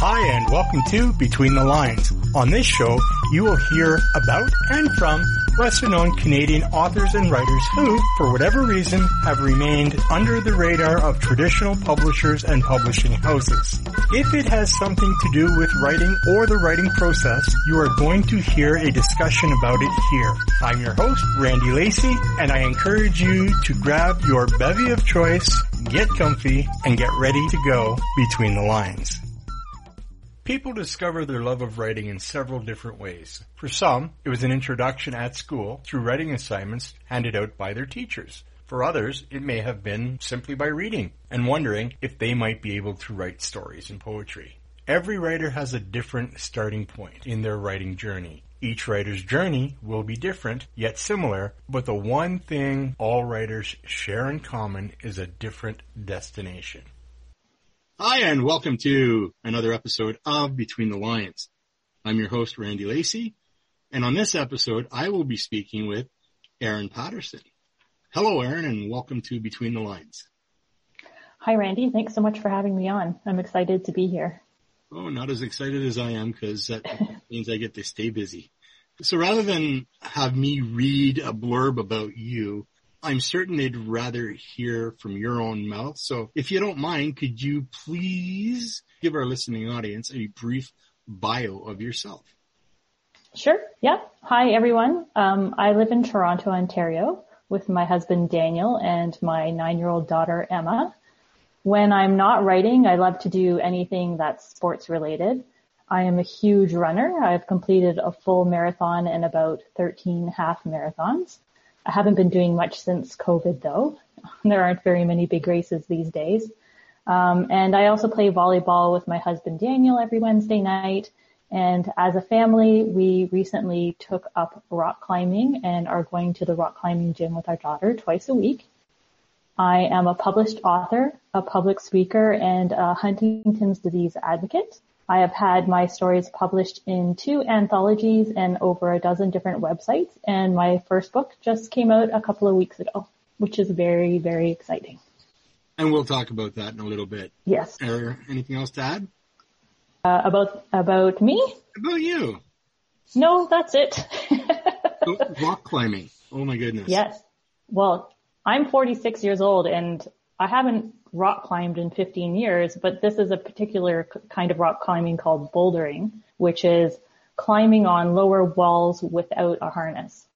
Hi, and welcome to Between the Lines. On this show, you will hear about and from lesser known Canadian authors and writers who, for whatever reason, have remained under the radar of traditional publishers and publishing houses. If it has something to do with writing or the writing process, you are going to hear a discussion about it here. I'm your host, Randy Lacey, and I encourage you to grab your bevy of choice, get comfy, and get ready to go between the lines. People discover their love of writing in several different ways. For some, it was an introduction at school through writing assignments handed out by their teachers. For others, it may have been simply by reading and wondering if they might be able to write stories and poetry. Every writer has a different starting point in their writing journey. Each writer's journey will be different, yet similar, but the one thing all writers share in common is a different destination. Hi, and welcome to another episode of Between the Lines. I'm your host, Randy Lacey, and on this episode, I will be speaking with Erin Paterson. Hello, Erin, and welcome to Between the Lines. Hi, Randy. Thanks so much for having me on. I'm excited to be here. Oh, not as excited as I am because that means I get to stay busy. So rather than have me read a blurb about you, I'm certain they'd rather hear from your own mouth. So if you don't mind, could you please give our listening audience a brief bio of yourself? Sure. Yeah. Hi, everyone. Um, I live in Toronto, Ontario with my husband, Daniel, and my nine-year-old daughter, Emma. When I'm not writing, I love to do anything that's sports related. I am a huge runner. I've completed a full marathon and about 13 half marathons. I haven't been doing much since COVID though. There aren't very many big races these days. Um, and I also play volleyball with my husband Daniel every Wednesday night. And as a family, we recently took up rock climbing and are going to the rock climbing gym with our daughter twice a week. I am a published author, a public speaker, and a Huntington's disease advocate. I have had my stories published in two anthologies and over a dozen different websites, and my first book just came out a couple of weeks ago, which is very, very exciting. And we'll talk about that in a little bit. Yes. Or anything else to add? Uh, about about me? About you. No, that's it. rock climbing. Oh my goodness. Yes. Well, I'm 46 years old and I haven't rock climbed in 15 years, but this is a particular kind of rock climbing called bouldering, which is climbing on lower walls without a harness.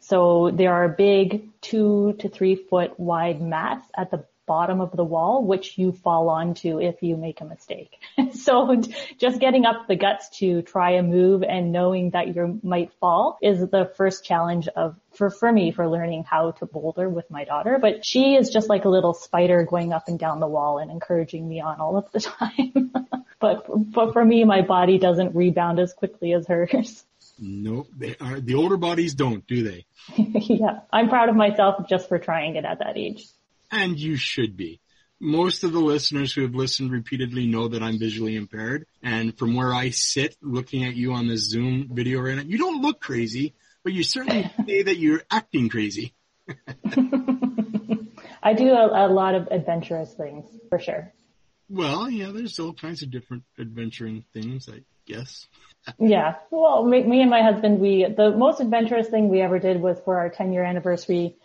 So there are big two to three foot wide mats at the bottom of the wall, which you fall onto if you make a mistake. so just getting up the guts to try a move and knowing that you might fall is the first challenge of for, for me for learning how to boulder with my daughter. But she is just like a little spider going up and down the wall and encouraging me on all of the time. but, but for me, my body doesn't rebound as quickly as hers. No, they are, the older bodies don't, do they? yeah. I'm proud of myself just for trying it at that age. And you should be. Most of the listeners who have listened repeatedly know that I'm visually impaired. And from where I sit looking at you on this Zoom video right now, you don't look crazy, but you certainly say that you're acting crazy. I do a, a, lot of adventurous things for sure. Well, yeah, there's all kinds of different adventuring things, I guess. yeah. Well, me, me, and my husband, we, the most adventurous thing we ever did was for our 10 year anniversary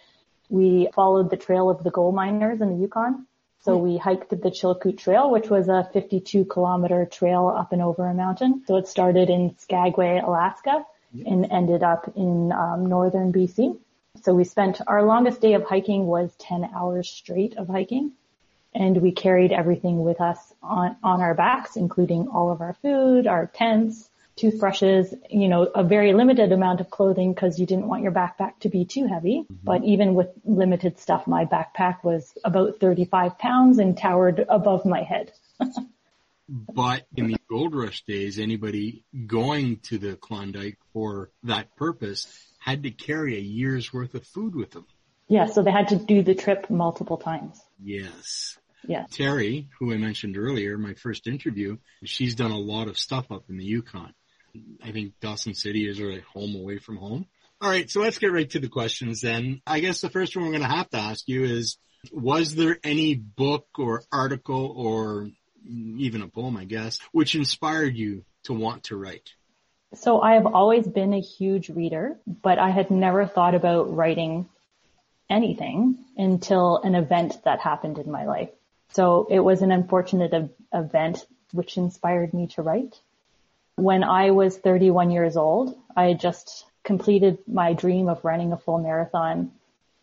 we followed the trail of the gold miners in the Yukon. So we hiked the Chilkoot Trail, which was a 52 kilometer trail up and over a mountain. So it started in Skagway, Alaska and ended up in um, northern BC. So we spent our longest day of hiking was 10 hours straight of hiking and we carried everything with us on, on our backs, including all of our food, our tents, toothbrushes, you know, a very limited amount of clothing because you didn't want your backpack to be too heavy. Mm-hmm. But even with limited stuff, my backpack was about 35 pounds and towered above my head. but in the gold rush days, anybody going to the Klondike for that purpose had to carry a year's worth of food with them. Yeah, so they had to do the trip multiple times. Yes. Yeah. Terry, who I mentioned earlier, my first interview, she's done a lot of stuff up in the Yukon. I think Dawson City is her home away from home. All right, so let's get right to the questions then. I guess the first one we're going to have to ask you is, was there any book or article or even a poem, I guess, which inspired you to want to write? So I have always been a huge reader, but I had never thought about writing anything until an event that happened in my life. So it was an unfortunate event which inspired me to write. When I was 31 years old, I had just completed my dream of running a full marathon.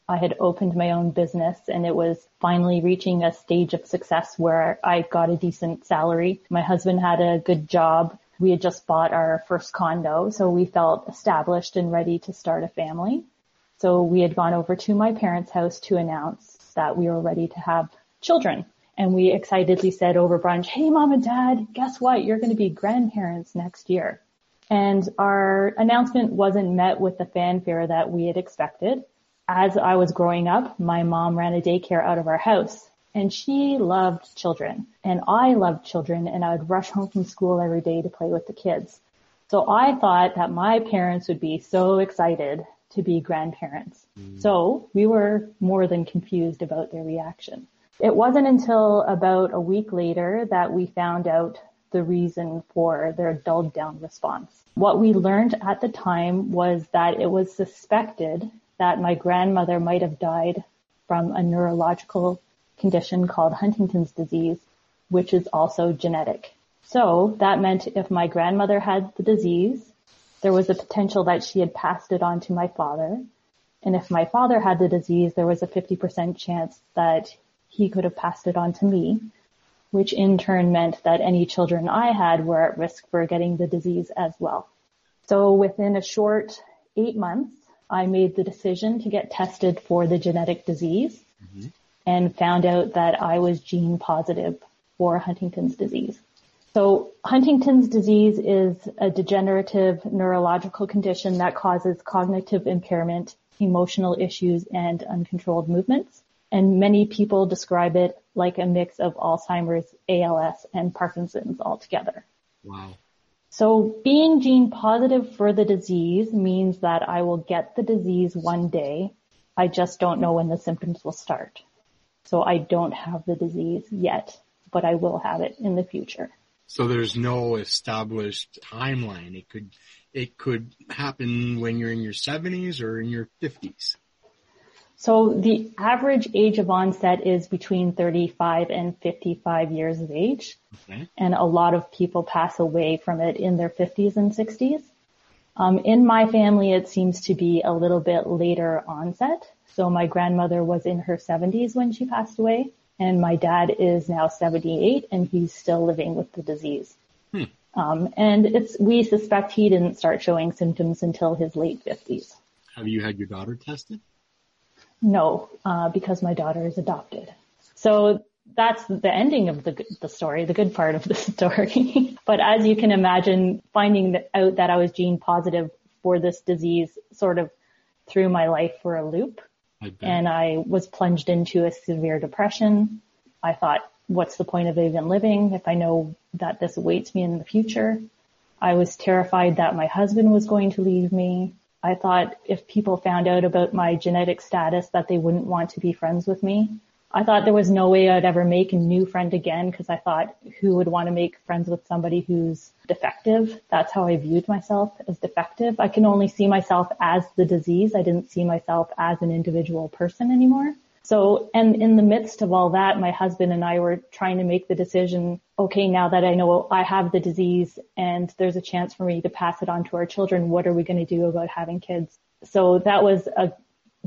I had opened my own business and it was finally reaching a stage of success where I got a decent salary. My husband had a good job. We had just bought our first condo, so we felt established and ready to start a family. So we had gone over to my parents' house to announce that we were ready to have children. And we excitedly said over brunch, Hey mom and dad, guess what? You're going to be grandparents next year. And our announcement wasn't met with the fanfare that we had expected. As I was growing up, my mom ran a daycare out of our house and she loved children and I loved children and I would rush home from school every day to play with the kids. So I thought that my parents would be so excited to be grandparents. Mm. So we were more than confused about their reaction. It wasn't until about a week later that we found out the reason for their dulled down response. What we learned at the time was that it was suspected that my grandmother might have died from a neurological condition called Huntington's disease, which is also genetic. So that meant if my grandmother had the disease, there was a potential that she had passed it on to my father. And if my father had the disease, there was a 50% chance that he could have passed it on to me, which in turn meant that any children I had were at risk for getting the disease as well. So within a short eight months, I made the decision to get tested for the genetic disease mm-hmm. and found out that I was gene positive for Huntington's disease. So Huntington's disease is a degenerative neurological condition that causes cognitive impairment, emotional issues, and uncontrolled movements and many people describe it like a mix of Alzheimer's, ALS, and Parkinson's altogether. Wow. So being gene positive for the disease means that I will get the disease one day. I just don't know when the symptoms will start. So I don't have the disease yet, but I will have it in the future. So there's no established timeline. It could, it could happen when you're in your 70s or in your 50s. So the average age of onset is between 35 and 55 years of age. Okay. And a lot of people pass away from it in their 50s and 60s. Um, in my family, it seems to be a little bit later onset. So my grandmother was in her 70s when she passed away, and my dad is now 78, and he's still living with the disease. Hmm. Um, and it's we suspect he didn't start showing symptoms until his late 50s. Have you had your daughter tested? No, uh, because my daughter is adopted. So that's the ending of the the story, the good part of the story. but as you can imagine, finding out that I was gene positive for this disease sort of threw my life for a loop. I and I was plunged into a severe depression. I thought, what's the point of even living if I know that this awaits me in the future? I was terrified that my husband was going to leave me. I thought if people found out about my genetic status that they wouldn't want to be friends with me. I thought there was no way I'd ever make a new friend again because I thought who would want to make friends with somebody who's defective? That's how I viewed myself as defective. I can only see myself as the disease. I didn't see myself as an individual person anymore. So, and in the midst of all that, my husband and I were trying to make the decision, okay, now that I know I have the disease and there's a chance for me to pass it on to our children, what are we going to do about having kids? So that was a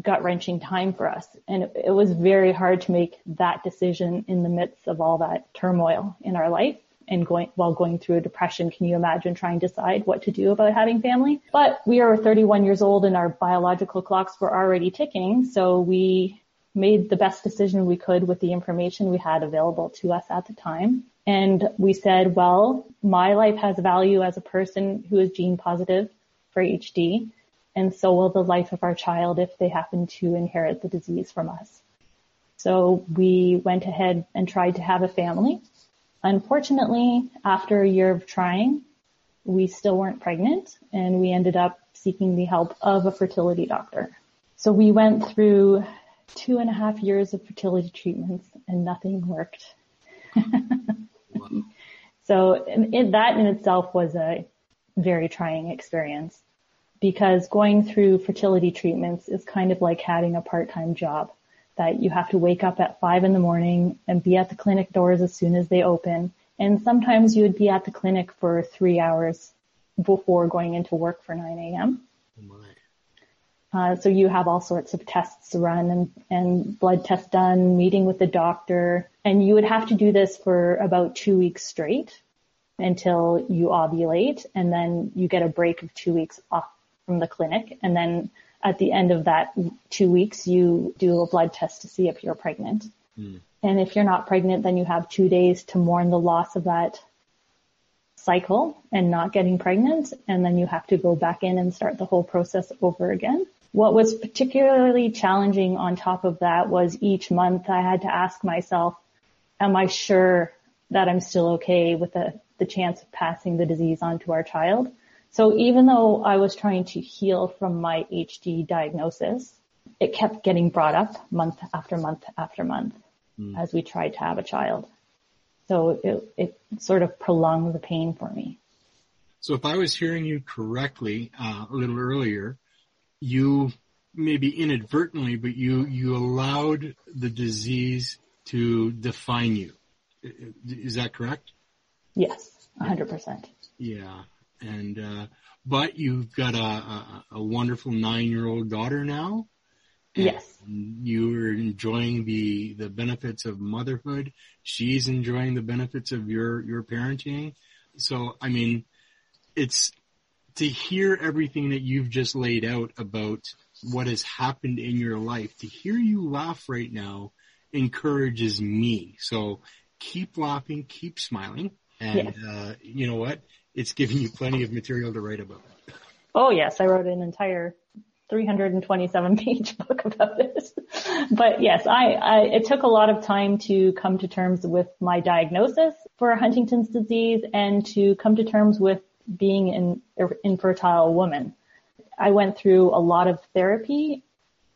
gut wrenching time for us. And it, it was very hard to make that decision in the midst of all that turmoil in our life and going while going through a depression. Can you imagine trying to decide what to do about having family? But we are 31 years old and our biological clocks were already ticking. So we made the best decision we could with the information we had available to us at the time. And we said, well, my life has value as a person who is gene positive for HD and so will the life of our child if they happen to inherit the disease from us. So we went ahead and tried to have a family. Unfortunately, after a year of trying, we still weren't pregnant and we ended up seeking the help of a fertility doctor. So we went through two and a half years of fertility treatments and nothing worked. wow. So in, that in itself was a very trying experience because going through fertility treatments is kind of like having a part-time job that you have to wake up at five in the morning and be at the clinic doors as soon as they open. And sometimes you would be at the clinic for three hours before going into work for 9 a.m. Uh, so you have all sorts of tests run and, and blood tests done, meeting with the doctor, and you would have to do this for about two weeks straight until you ovulate, and then you get a break of two weeks off from the clinic. And then at the end of that two weeks, you do a blood test to see if you're pregnant. Mm. And if you're not pregnant, then you have two days to mourn the loss of that cycle and not getting pregnant. And then you have to go back in and start the whole process over again. What was particularly challenging on top of that was each month I had to ask myself, am I sure that I'm still okay with the, the chance of passing the disease on to our child? So even though I was trying to heal from my HD diagnosis, it kept getting brought up month after month after month mm. as we tried to have a child. So it, it sort of prolonged the pain for me. So if I was hearing you correctly uh, a little earlier, you maybe inadvertently, but you you allowed the disease to define you. Is that correct? Yes, hundred percent. Yeah, and uh, but you've got a, a, a wonderful nine-year-old daughter now. yes. You're enjoying the the benefits of motherhood. She's enjoying the benefits of your your parenting. So I mean, it's to hear everything that you've just laid out about what has happened in your life. To hear you laugh right now encourages me. So keep laughing, keep smiling, and yes. uh, you know what? it's giving you plenty of material to write about. Oh yes, I wrote an entire 327 page book about this. But yes, I, I, it took a lot of time to come to terms with my diagnosis for Huntington's disease and to come to terms with being an er, infertile woman. I went through a lot of therapy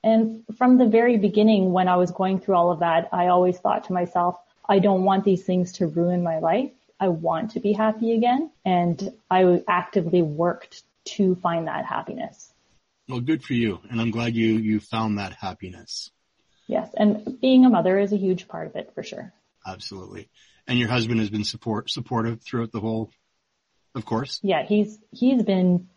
and from the very beginning when I was going through all of that, I always thought to myself, I don't want these things to ruin my life. I want to be happy again. And I actively worked to find that happiness. Well, good for you. And I'm glad you, you found that happiness. Yes. And being a mother is a huge part of it for sure. Absolutely. And your husband has been support, supportive throughout the whole, of course. Yeah. He's, he's been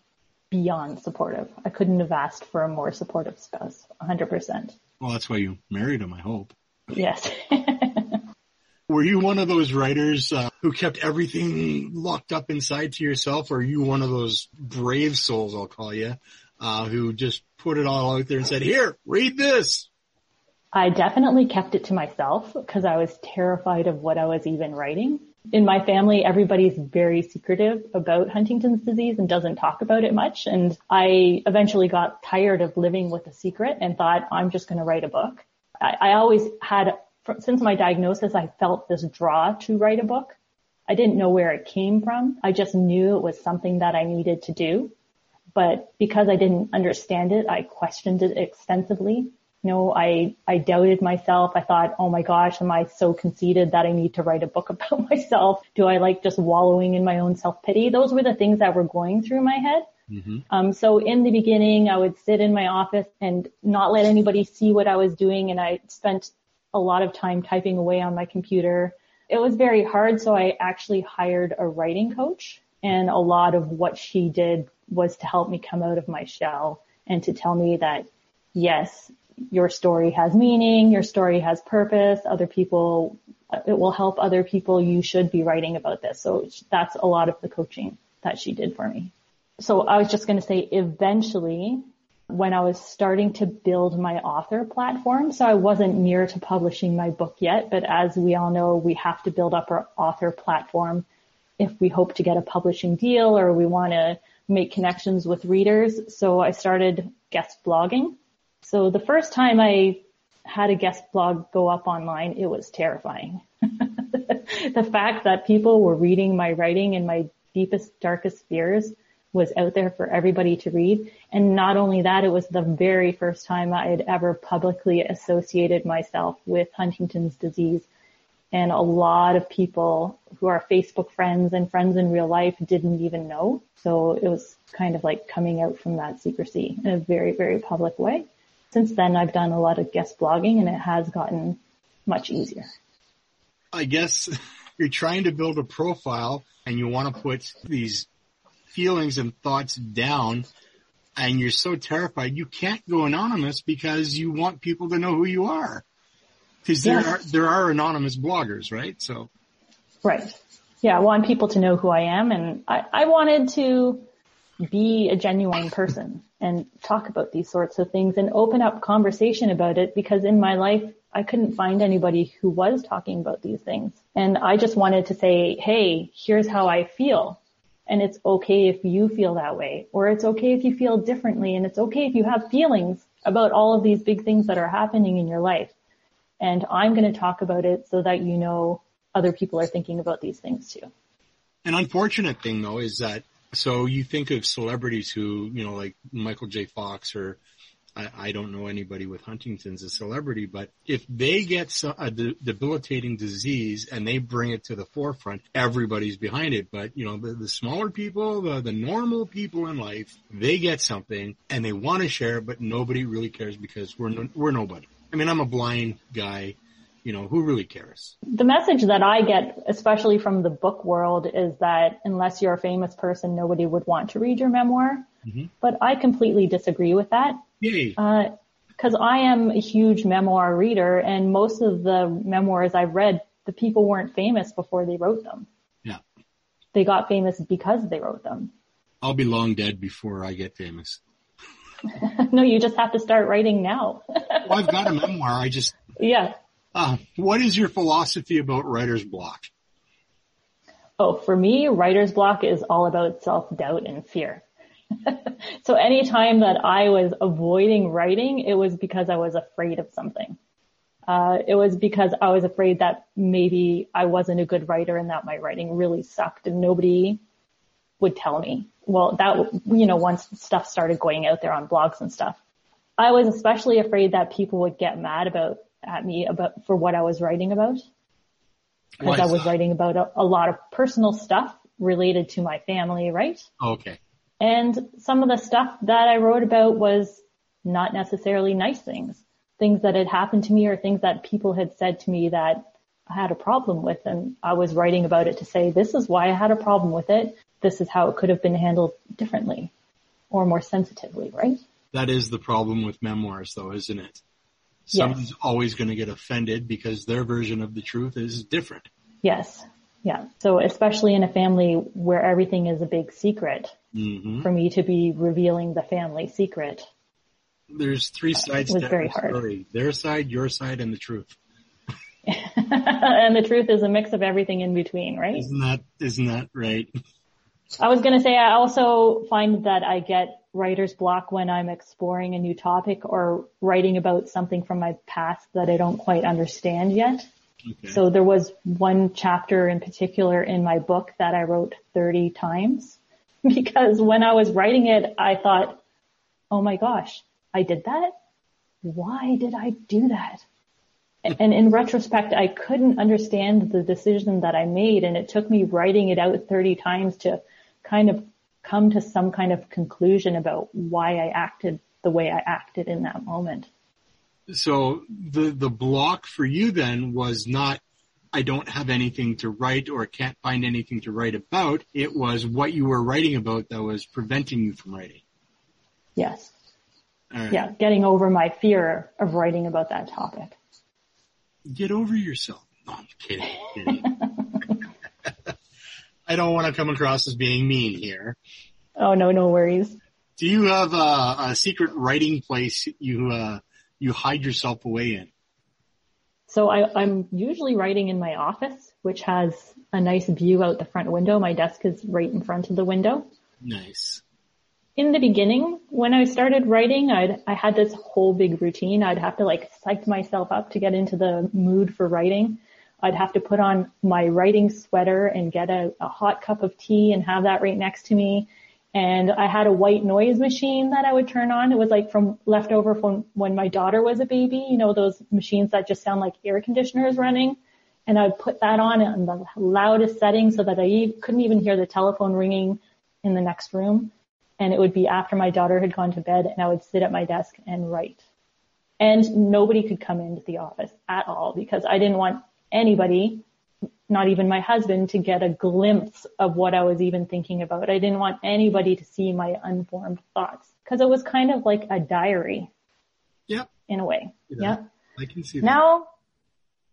beyond supportive. I couldn't have asked for a more supportive spouse. 100%. Well, that's why you married him, I hope. Yes. Were you one of those writers uh, who kept everything locked up inside to yourself, or are you one of those brave souls, I'll call you, uh, who just put it all out there and said, "Here, read this"? I definitely kept it to myself because I was terrified of what I was even writing. In my family, everybody's very secretive about Huntington's disease and doesn't talk about it much. And I eventually got tired of living with a secret and thought, I'm just going to write a book. I, I always had since my diagnosis, I felt this draw to write a book. I didn't know where it came from. I just knew it was something that I needed to do. But because I didn't understand it, I questioned it extensively. You know, I, I doubted myself. I thought, oh my gosh, am I so conceited that I need to write a book about myself? Do I like just wallowing in my own self-pity? Those were the things that were going through my head. Mm-hmm. Um, so in the beginning, I would sit in my office and not let anybody see what I was doing. And I spent a lot of time typing away on my computer. It was very hard. So I actually hired a writing coach and a lot of what she did was to help me come out of my shell and to tell me that yes, your story has meaning, your story has purpose, other people, it will help other people, you should be writing about this. So that's a lot of the coaching that she did for me. So I was just going to say eventually when I was starting to build my author platform. So I wasn't near to publishing my book yet, but as we all know, we have to build up our author platform if we hope to get a publishing deal or we want to make connections with readers. So I started guest blogging. So the first time I had a guest blog go up online, it was terrifying. the fact that people were reading my writing and my deepest, darkest fears was out there for everybody to read. And not only that, it was the very first time I had ever publicly associated myself with Huntington's disease. And a lot of people who are Facebook friends and friends in real life didn't even know. So it was kind of like coming out from that secrecy in a very, very public way. Since then, I've done a lot of guest blogging and it has gotten much easier. I guess you're trying to build a profile and you want to put these feelings and thoughts down and you're so terrified you can't go anonymous because you want people to know who you are. Because there are there are anonymous bloggers, right? So Right. Yeah, I want people to know who I am and I, I wanted to be a genuine person and talk about these sorts of things and open up conversation about it because in my life I couldn't find anybody who was talking about these things. And I just wanted to say, hey, here's how I feel. And it's okay if you feel that way, or it's okay if you feel differently, and it's okay if you have feelings about all of these big things that are happening in your life. And I'm going to talk about it so that you know other people are thinking about these things too. An unfortunate thing though is that so you think of celebrities who, you know, like Michael J. Fox or I, I don't know anybody with Huntington's a celebrity, but if they get a de- debilitating disease and they bring it to the forefront, everybody's behind it. But you know, the, the smaller people, the, the normal people in life, they get something and they want to share but nobody really cares because we're no, we're nobody. I mean, I'm a blind guy you know, who really cares? The message that I get, especially from the book world, is that unless you're a famous person, nobody would want to read your memoir. Mm-hmm. But I completely disagree with that. Yay. Because uh, I am a huge memoir reader, and most of the memoirs I've read, the people weren't famous before they wrote them. Yeah. They got famous because they wrote them. I'll be long dead before I get famous. no, you just have to start writing now. well, I've got a memoir. I just. Yeah. Uh, what is your philosophy about writer's block? Oh, for me, writer's block is all about self-doubt and fear. so anytime that I was avoiding writing, it was because I was afraid of something. Uh, it was because I was afraid that maybe I wasn't a good writer and that my writing really sucked and nobody would tell me. Well, that, you know, once stuff started going out there on blogs and stuff, I was especially afraid that people would get mad about at me about for what I was writing about. Because I was writing about a, a, lot of personal stuff related to my family, right? Oh, okay. And some of the stuff that I wrote about was not necessarily nice things, things that had happened to me or things that people had said to me that I had a problem with. And I was writing about it to say, this is why I had a problem with it. This is how it could have been handled differently or more sensitively, right? That is the problem with memoirs though, isn't it? Someone's yes. always going to get offended because their version of the truth is different. Yes. Yeah. So especially in a family where everything is a big secret, mm-hmm. for me to be revealing the family secret. There's three sides to very hard. story. Their side, your side, and the truth. and the truth is a mix of everything in between, right? Isn't that, isn't that right? I was going to say, I also find that I get writer's block when I'm exploring a new topic or writing about something from my past that I don't quite understand yet. Okay. So there was one chapter in particular in my book that I wrote 30 times because when I was writing it, I thought, oh my gosh, I did that? Why did I do that? and in retrospect, I couldn't understand the decision that I made and it took me writing it out 30 times to kind of come to some kind of conclusion about why I acted the way I acted in that moment. So the, the block for you then was not, I don't have anything to write or can't find anything to write about. It was what you were writing about that was preventing you from writing. Yes. Right. Yeah. Getting over my fear of writing about that topic. Get over yourself. No, I'm kidding. kidding. I don't want to come across as being mean here. Oh no, no worries. Do you have a, a secret writing place you uh, you hide yourself away in? So I, I'm usually writing in my office, which has a nice view out the front window. My desk is right in front of the window. Nice. In the beginning, when I started writing, I'd, I had this whole big routine. I'd have to like psych myself up to get into the mood for writing. I'd have to put on my writing sweater and get a, a hot cup of tea and have that right next to me. And I had a white noise machine that I would turn on. It was like from leftover from when my daughter was a baby, you know, those machines that just sound like air conditioners running. And I'd put that on in the loudest setting so that I couldn't even hear the telephone ringing in the next room. And it would be after my daughter had gone to bed and I would sit at my desk and write. And nobody could come into the office at all because I didn't want anybody, not even my husband, to get a glimpse of what I was even thinking about. I didn't want anybody to see my unformed thoughts because it was kind of like a diary. Yep. In a way. Yeah. I can see that. Now,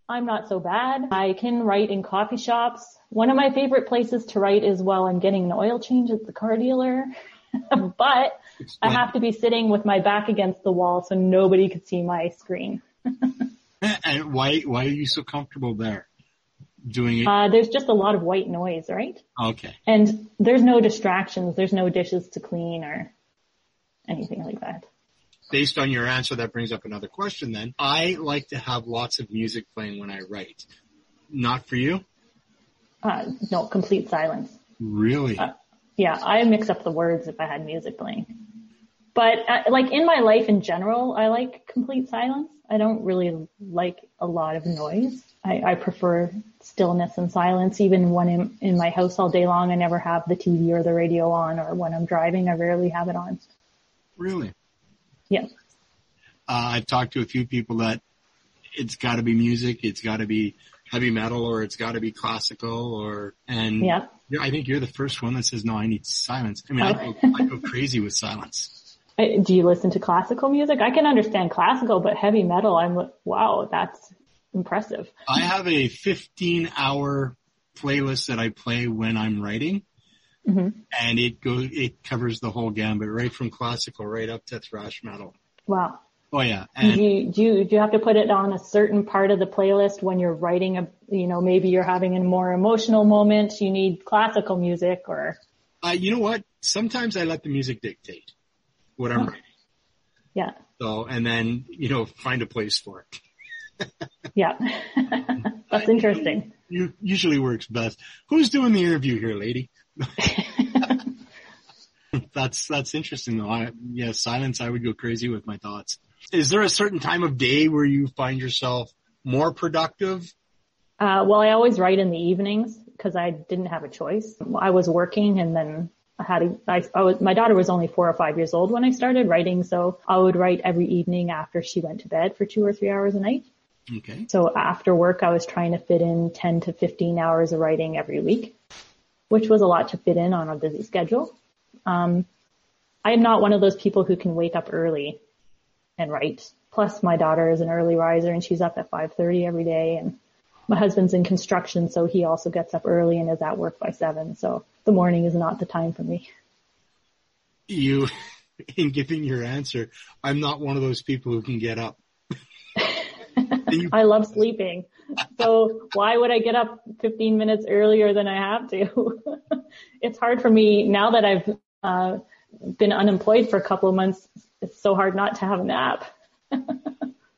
I'm not so bad. I can write in coffee shops. One of my favorite places to write is while I'm getting an oil change at the car dealer. but Explain. I have to be sitting with my back against the wall so nobody could see my screen. and why why are you so comfortable there? Doing it? Uh, there's just a lot of white noise, right? Okay. And there's no distractions. There's no dishes to clean or anything like that. Based on your answer, that brings up another question then. I like to have lots of music playing when I write. Not for you? Uh, no, complete silence. Really? Uh, yeah, I mix up the words if I had music playing. But uh, like in my life in general, I like complete silence. I don't really like a lot of noise. I, I prefer stillness and silence. Even when I'm in my house all day long, I never have the TV or the radio on, or when I'm driving, I rarely have it on. Really? Yeah. Uh, I've talked to a few people that it's got to be music, it's got to be heavy metal, or it's got to be classical, or and yeah. I think you're the first one that says no, I need silence. I mean, oh. I, go, I go crazy with silence. Do you listen to classical music? I can understand classical, but heavy metal, I'm wow, that's impressive. I have a 15 hour playlist that I play when I'm writing. Mm-hmm. And it goes, it covers the whole gambit, right from classical right up to thrash metal. Wow. Oh yeah. And do you, do you, do you have to put it on a certain part of the playlist when you're writing a, you know, maybe you're having a more emotional moment, you need classical music or? Uh, you know what? Sometimes I let the music dictate what I'm writing. Yeah. So, and then, you know, find a place for it. yeah. That's interesting. You, usually works best. Who's doing the interview here, lady? that's, that's interesting though. I, yeah, silence, I would go crazy with my thoughts. Is there a certain time of day where you find yourself more productive? Uh, well, I always write in the evenings because I didn't have a choice. I was working and then I had a, I, I was, my daughter was only four or five years old when I started writing, so I would write every evening after she went to bed for two or three hours a night. Okay. So after work, I was trying to fit in 10 to 15 hours of writing every week, which was a lot to fit in on a busy schedule. Um, I'm not one of those people who can wake up early and write. Plus my daughter is an early riser and she's up at 5.30 every day and my husband's in construction, so he also gets up early and is at work by seven. So the morning is not the time for me. You, in giving your answer, I'm not one of those people who can get up. you- I love sleeping. So why would I get up 15 minutes earlier than I have to? it's hard for me now that I've uh, been unemployed for a couple of months. It's so hard not to have a nap.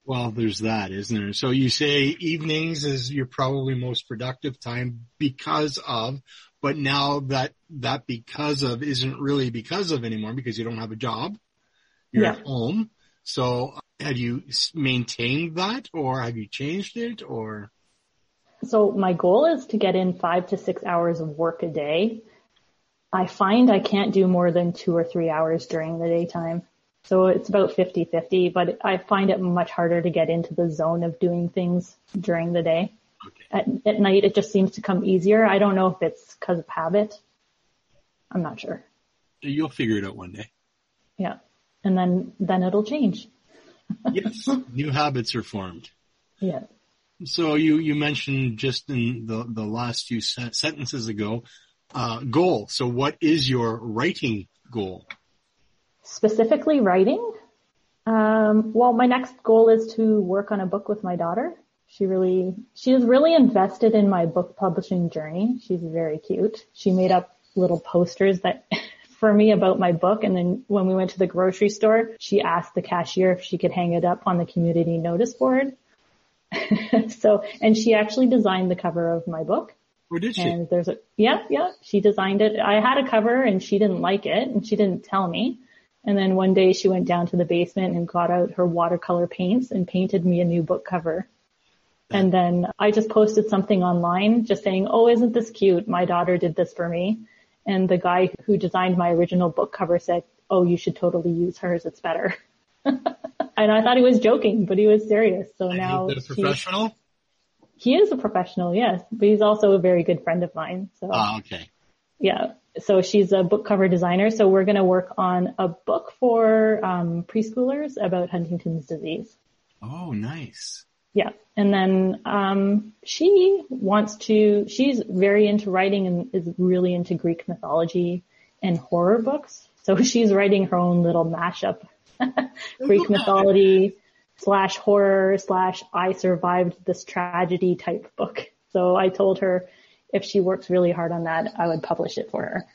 Well, there's that, isn't there? So you say evenings is your probably most productive time because of but now that that because of isn't really because of anymore because you don't have a job. You're yeah. at home. So have you maintained that or have you changed it or? So my goal is to get in five to six hours of work a day. I find I can't do more than two or three hours during the daytime. So it's about 50-50, but I find it much harder to get into the zone of doing things during the day. Okay. At, at night, it just seems to come easier. I don't know if it's because of habit. I'm not sure. You'll figure it out one day. Yeah. And then, then it'll change. Yes. New habits are formed. Yeah. So you, you mentioned just in the, the last few sentences ago, uh, goal. So what is your writing goal? Specifically writing. Um, well, my next goal is to work on a book with my daughter. She really, she is really invested in my book publishing journey. She's very cute. She made up little posters that for me about my book. And then when we went to the grocery store, she asked the cashier if she could hang it up on the community notice board. so, and she actually designed the cover of my book. Or did she? And there's a, yeah, yeah, she designed it. I had a cover and she didn't like it and she didn't tell me. And then one day she went down to the basement and got out her watercolor paints and painted me a new book cover. And then I just posted something online just saying, oh, isn't this cute? My daughter did this for me. And the guy who designed my original book cover said, oh, you should totally use hers. It's better. and I thought he was joking, but he was serious. So now Is a professional? he is a professional, yes, but he's also a very good friend of mine. So Ah, okay. Yeah, so she's a book cover designer. So we're going to work on a book for um, preschoolers about Huntington's disease. Oh, nice. Yeah. And then um, she wants to, she's very into writing and is really into Greek mythology and horror books. So she's writing her own little mashup, Greek mythology slash horror slash I survived this tragedy type book. So I told her if she works really hard on that, I would publish it for her.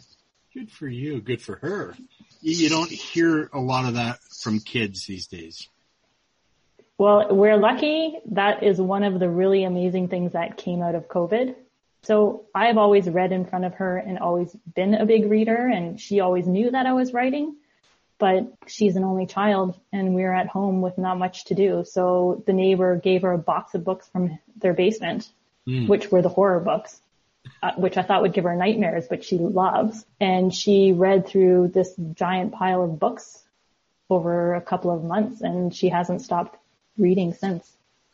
Good for you. Good for her. You, you don't hear a lot of that from kids these days. Well, we're lucky. That is one of the really amazing things that came out of COVID. So I've always read in front of her and always been a big reader and she always knew that I was writing, but she's an only child and we were at home with not much to do. So the neighbor gave her a box of books from their basement, hmm. which were the horror books. Uh, which I thought would give her nightmares, but she loves. And she read through this giant pile of books over a couple of months and she hasn't stopped reading since.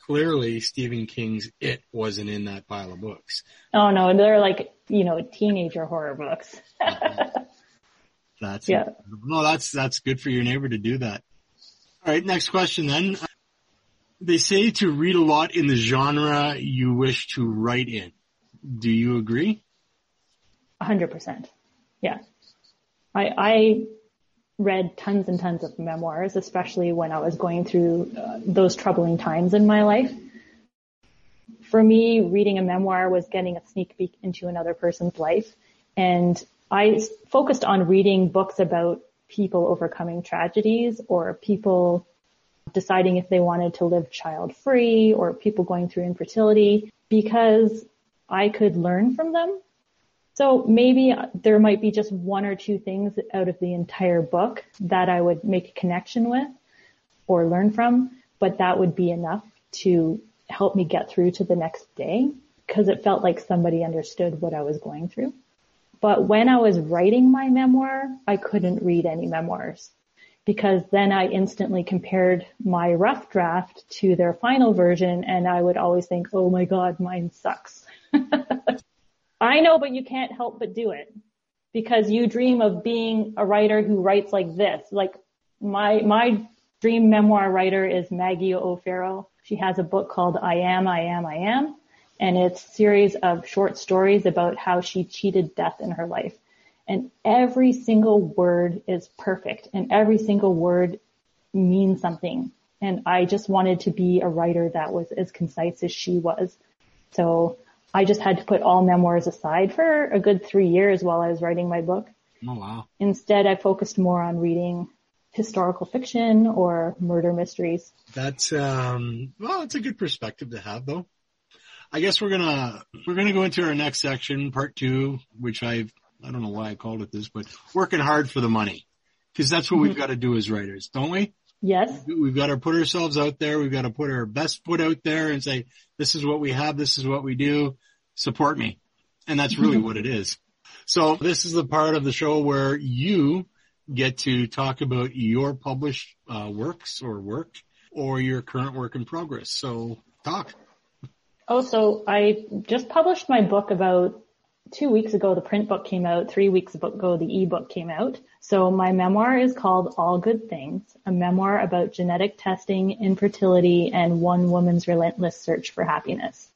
Clearly, Stephen King's It wasn't in that pile of books. Oh no, they're like, you know, teenager horror books. That's Yeah. no, that's that's good for your neighbor to do that. All right, next question then. They say to read a lot in the genre you wish to write in. Do you agree? A hundred percent. Yeah. I, I read tons and tons of memoirs, especially when I was going through uh, those troubling times in my life. For me, reading a memoir was getting a sneak peek into another person's life. And I focused on reading books about people overcoming tragedies or people deciding if they wanted to live child free or people going through infertility because I could learn from them. So maybe there might be just one or two things out of the entire book that I would make a connection with or learn from, but that would be enough to help me get through to the next day because it felt like somebody understood what I was going through. But when I was writing my memoir, I couldn't read any memoirs because then I instantly compared my rough draft to their final version and I would always think, oh my God, mine sucks. I know, but you can't help but do it because you dream of being a writer who writes like this. Like my, my dream memoir writer is Maggie O'Farrell. She has a book called I Am, I Am, I Am. And it's a series of short stories about how she cheated death in her life. And every single word is perfect and every single word means something. And I just wanted to be a writer that was as concise as she was. So I just had to put all memoirs aside for a good three years while I was writing my book. Oh wow. Instead, I focused more on reading historical fiction or murder mysteries. That's um well, it's a good perspective to have though. I guess we're gonna we're gonna go into our next section, part two, which I've I don't know why I called it this, but working hard for the money. Cause that's what we've got to do as writers, don't we? Yes, We've got to put ourselves out there. We've got to put our best foot out there and say, this is what we have. This is what we do. Support me. And that's really what it is. So this is the part of the show where you get to talk about your published uh, works or work or your current work in progress. So talk. Oh, so I just published my book about two weeks ago. The print book came out. Three weeks ago, the ebook came out. So my memoir is called All Good Things, a memoir about genetic testing, infertility, and one woman's relentless search for happiness.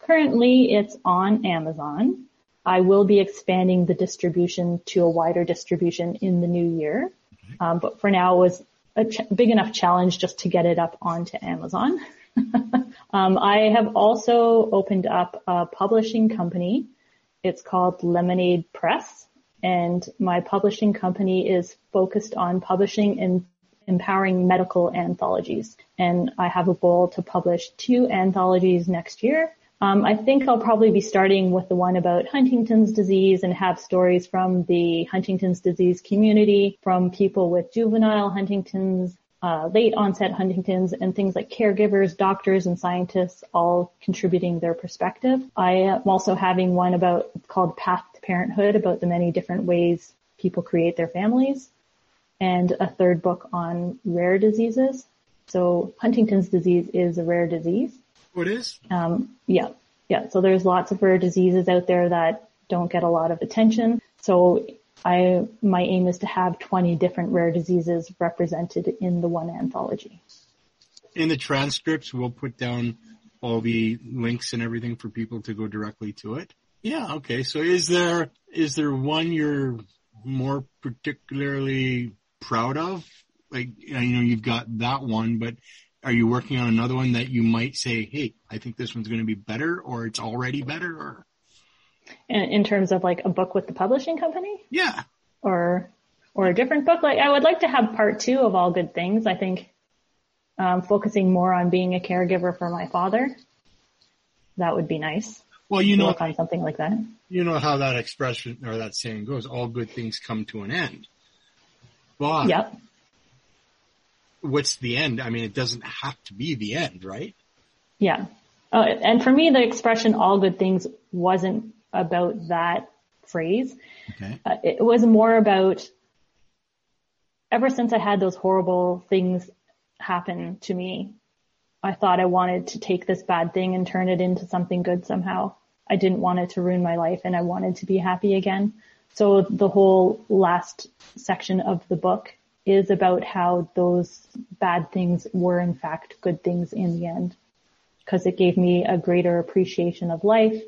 Currently, it's on Amazon. I will be expanding the distribution to a wider distribution in the new year. Um, but for now, it was a ch- big enough challenge just to get it up onto Amazon. um, I have also opened up a publishing company. It's called Lemonade Press, and my publishing company is focused on publishing and empowering medical anthologies. And I have a goal to publish two anthologies next year um, I think I'll probably be starting with the one about Huntington's disease and have stories from the Huntington's disease community, from people with juvenile Huntington's, uh, late onset Huntington's, and things like caregivers, doctors, and scientists all contributing their perspective. I am also having one about called Path to Parenthood about the many different ways people create their families, and a third book on rare diseases. So Huntington's disease is a rare disease It is. Um, yeah, yeah. So there's lots of rare diseases out there that don't get a lot of attention. So I, my aim is to have 20 different rare diseases represented in the one anthology. In the transcripts, we'll put down all the links and everything for people to go directly to it. Yeah. Okay. So is there, is there one you're more particularly proud of? Like, you know, you've got that one, but are you working on another one that you might say, hey, I think this one's going to be better or it's already better or? In, in terms of like a book with the publishing company? Yeah. Or, or a different book? Like I would like to have part two of all good things. I think, um, focusing more on being a caregiver for my father. That would be nice. Well, you know, on something like that. You know how that expression or that saying goes, all good things come to an end. But yep what's the end? I mean, it doesn't have to be the end, right? Yeah. Uh, and for me, the expression all good things wasn't about that phrase. Okay. Uh, it was more about ever since I had those horrible things happen to me, I thought I wanted to take this bad thing and turn it into something good somehow. I didn't want it to ruin my life and I wanted to be happy again. So the whole last section of the book is about how those bad things were in fact good things in the end. Because it gave me a greater appreciation of life.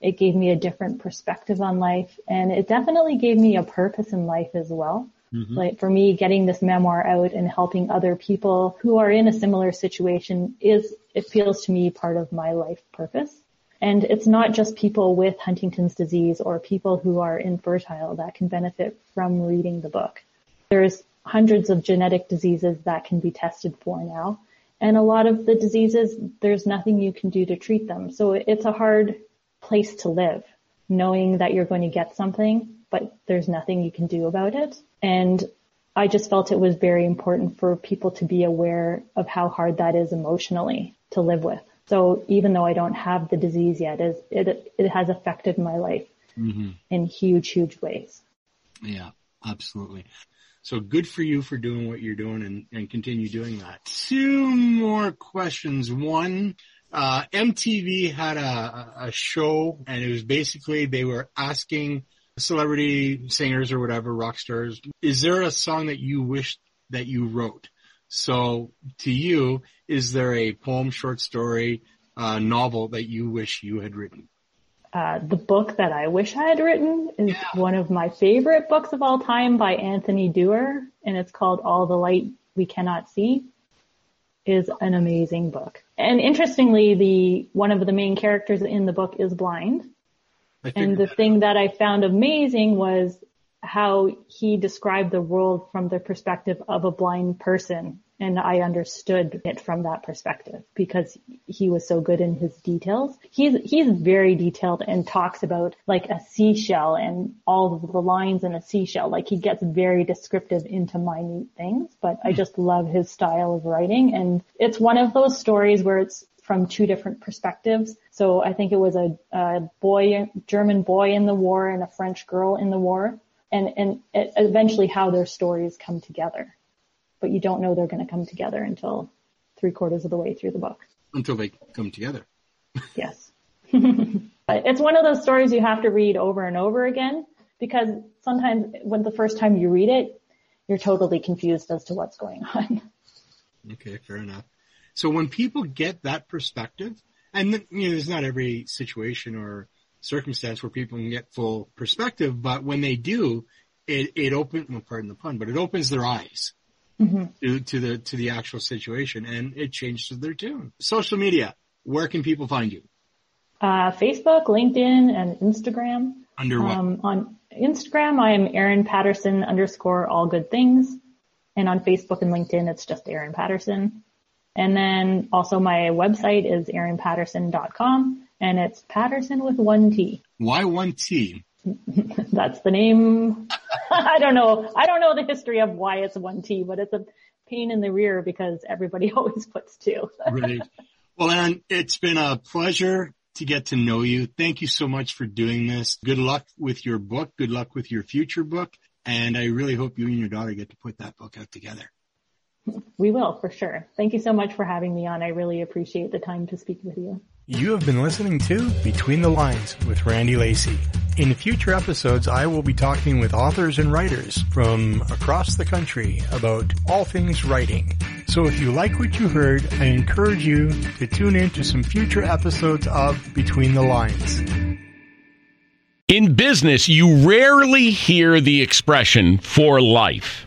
It gave me a different perspective on life and it definitely gave me a purpose in life as well. Mm-hmm. Like for me, getting this memoir out and helping other people who are in a similar situation is, it feels to me part of my life purpose. And it's not just people with Huntington's disease or people who are infertile that can benefit from reading the book. There's hundreds of genetic diseases that can be tested for now. And a lot of the diseases, there's nothing you can do to treat them. So it's a hard place to live, knowing that you're going to get something, but there's nothing you can do about it. And I just felt it was very important for people to be aware of how hard that is emotionally to live with. So even though I don't have the disease yet, it, it, it has affected my life mm-hmm. in huge, huge ways. Yeah, absolutely. So good for you for doing what you're doing and, and continue doing that. Two more questions. One, uh, MTV had a, a show and it was basically they were asking celebrity singers or whatever, rock stars, is there a song that you wish that you wrote? So to you, is there a poem, short story, uh, novel that you wish you had written? Uh, the book that I wish I had written is yeah. one of my favorite books of all time by Anthony Doerr, and it's called All the Light We Cannot See. Is an amazing book. And interestingly, the one of the main characters in the book is blind. And the thing that I found amazing was how he described the world from the perspective of a blind person and I understood it from that perspective because he was so good in his details. He's, he's very detailed and talks about like a seashell and all of the lines in a seashell. Like he gets very descriptive into minute things, but I just love his style of writing. And it's one of those stories where it's from two different perspectives. So I think it was a, a boy, German boy in the war and a French girl in the war and, and eventually how their stories come together. But you don't know they're going to come together until three quarters of the way through the book. Until they come together. yes. it's one of those stories you have to read over and over again because sometimes when the first time you read it, you're totally confused as to what's going on. Okay, fair enough. So when people get that perspective, and you know, there's not every situation or circumstance where people can get full perspective, but when they do, it, it opens, well, pardon the pun, but it opens their eyes mm-hmm. to, to the, to the actual situation and it changed their tune. Social media, where can people find you? Uh, Facebook, LinkedIn, and Instagram. Under what? Um, on Instagram, I am Erin Paterson underscore all good things. And on Facebook and LinkedIn, it's just Erin Paterson. And then also my website is erinpaterson.com and it's Paterson with one T. Why one T? That's the name. I don't know. I don't know the history of why it's one T, but it's a pain in the rear because everybody always puts two. right. Well, Erin, it's been a pleasure to get to know you. Thank you so much for doing this. Good luck with your book. Good luck with your future book. And I really hope you and your daughter get to put that book out together. We will for sure. Thank you so much for having me on. I really appreciate the time to speak with you. You have been listening to Between the Lines with Randy Lacey. In future episodes, I will be talking with authors and writers from across the country about all things writing. So if you like what you heard, I encourage you to tune in to some future episodes of Between the Lines. In business, you rarely hear the expression for life.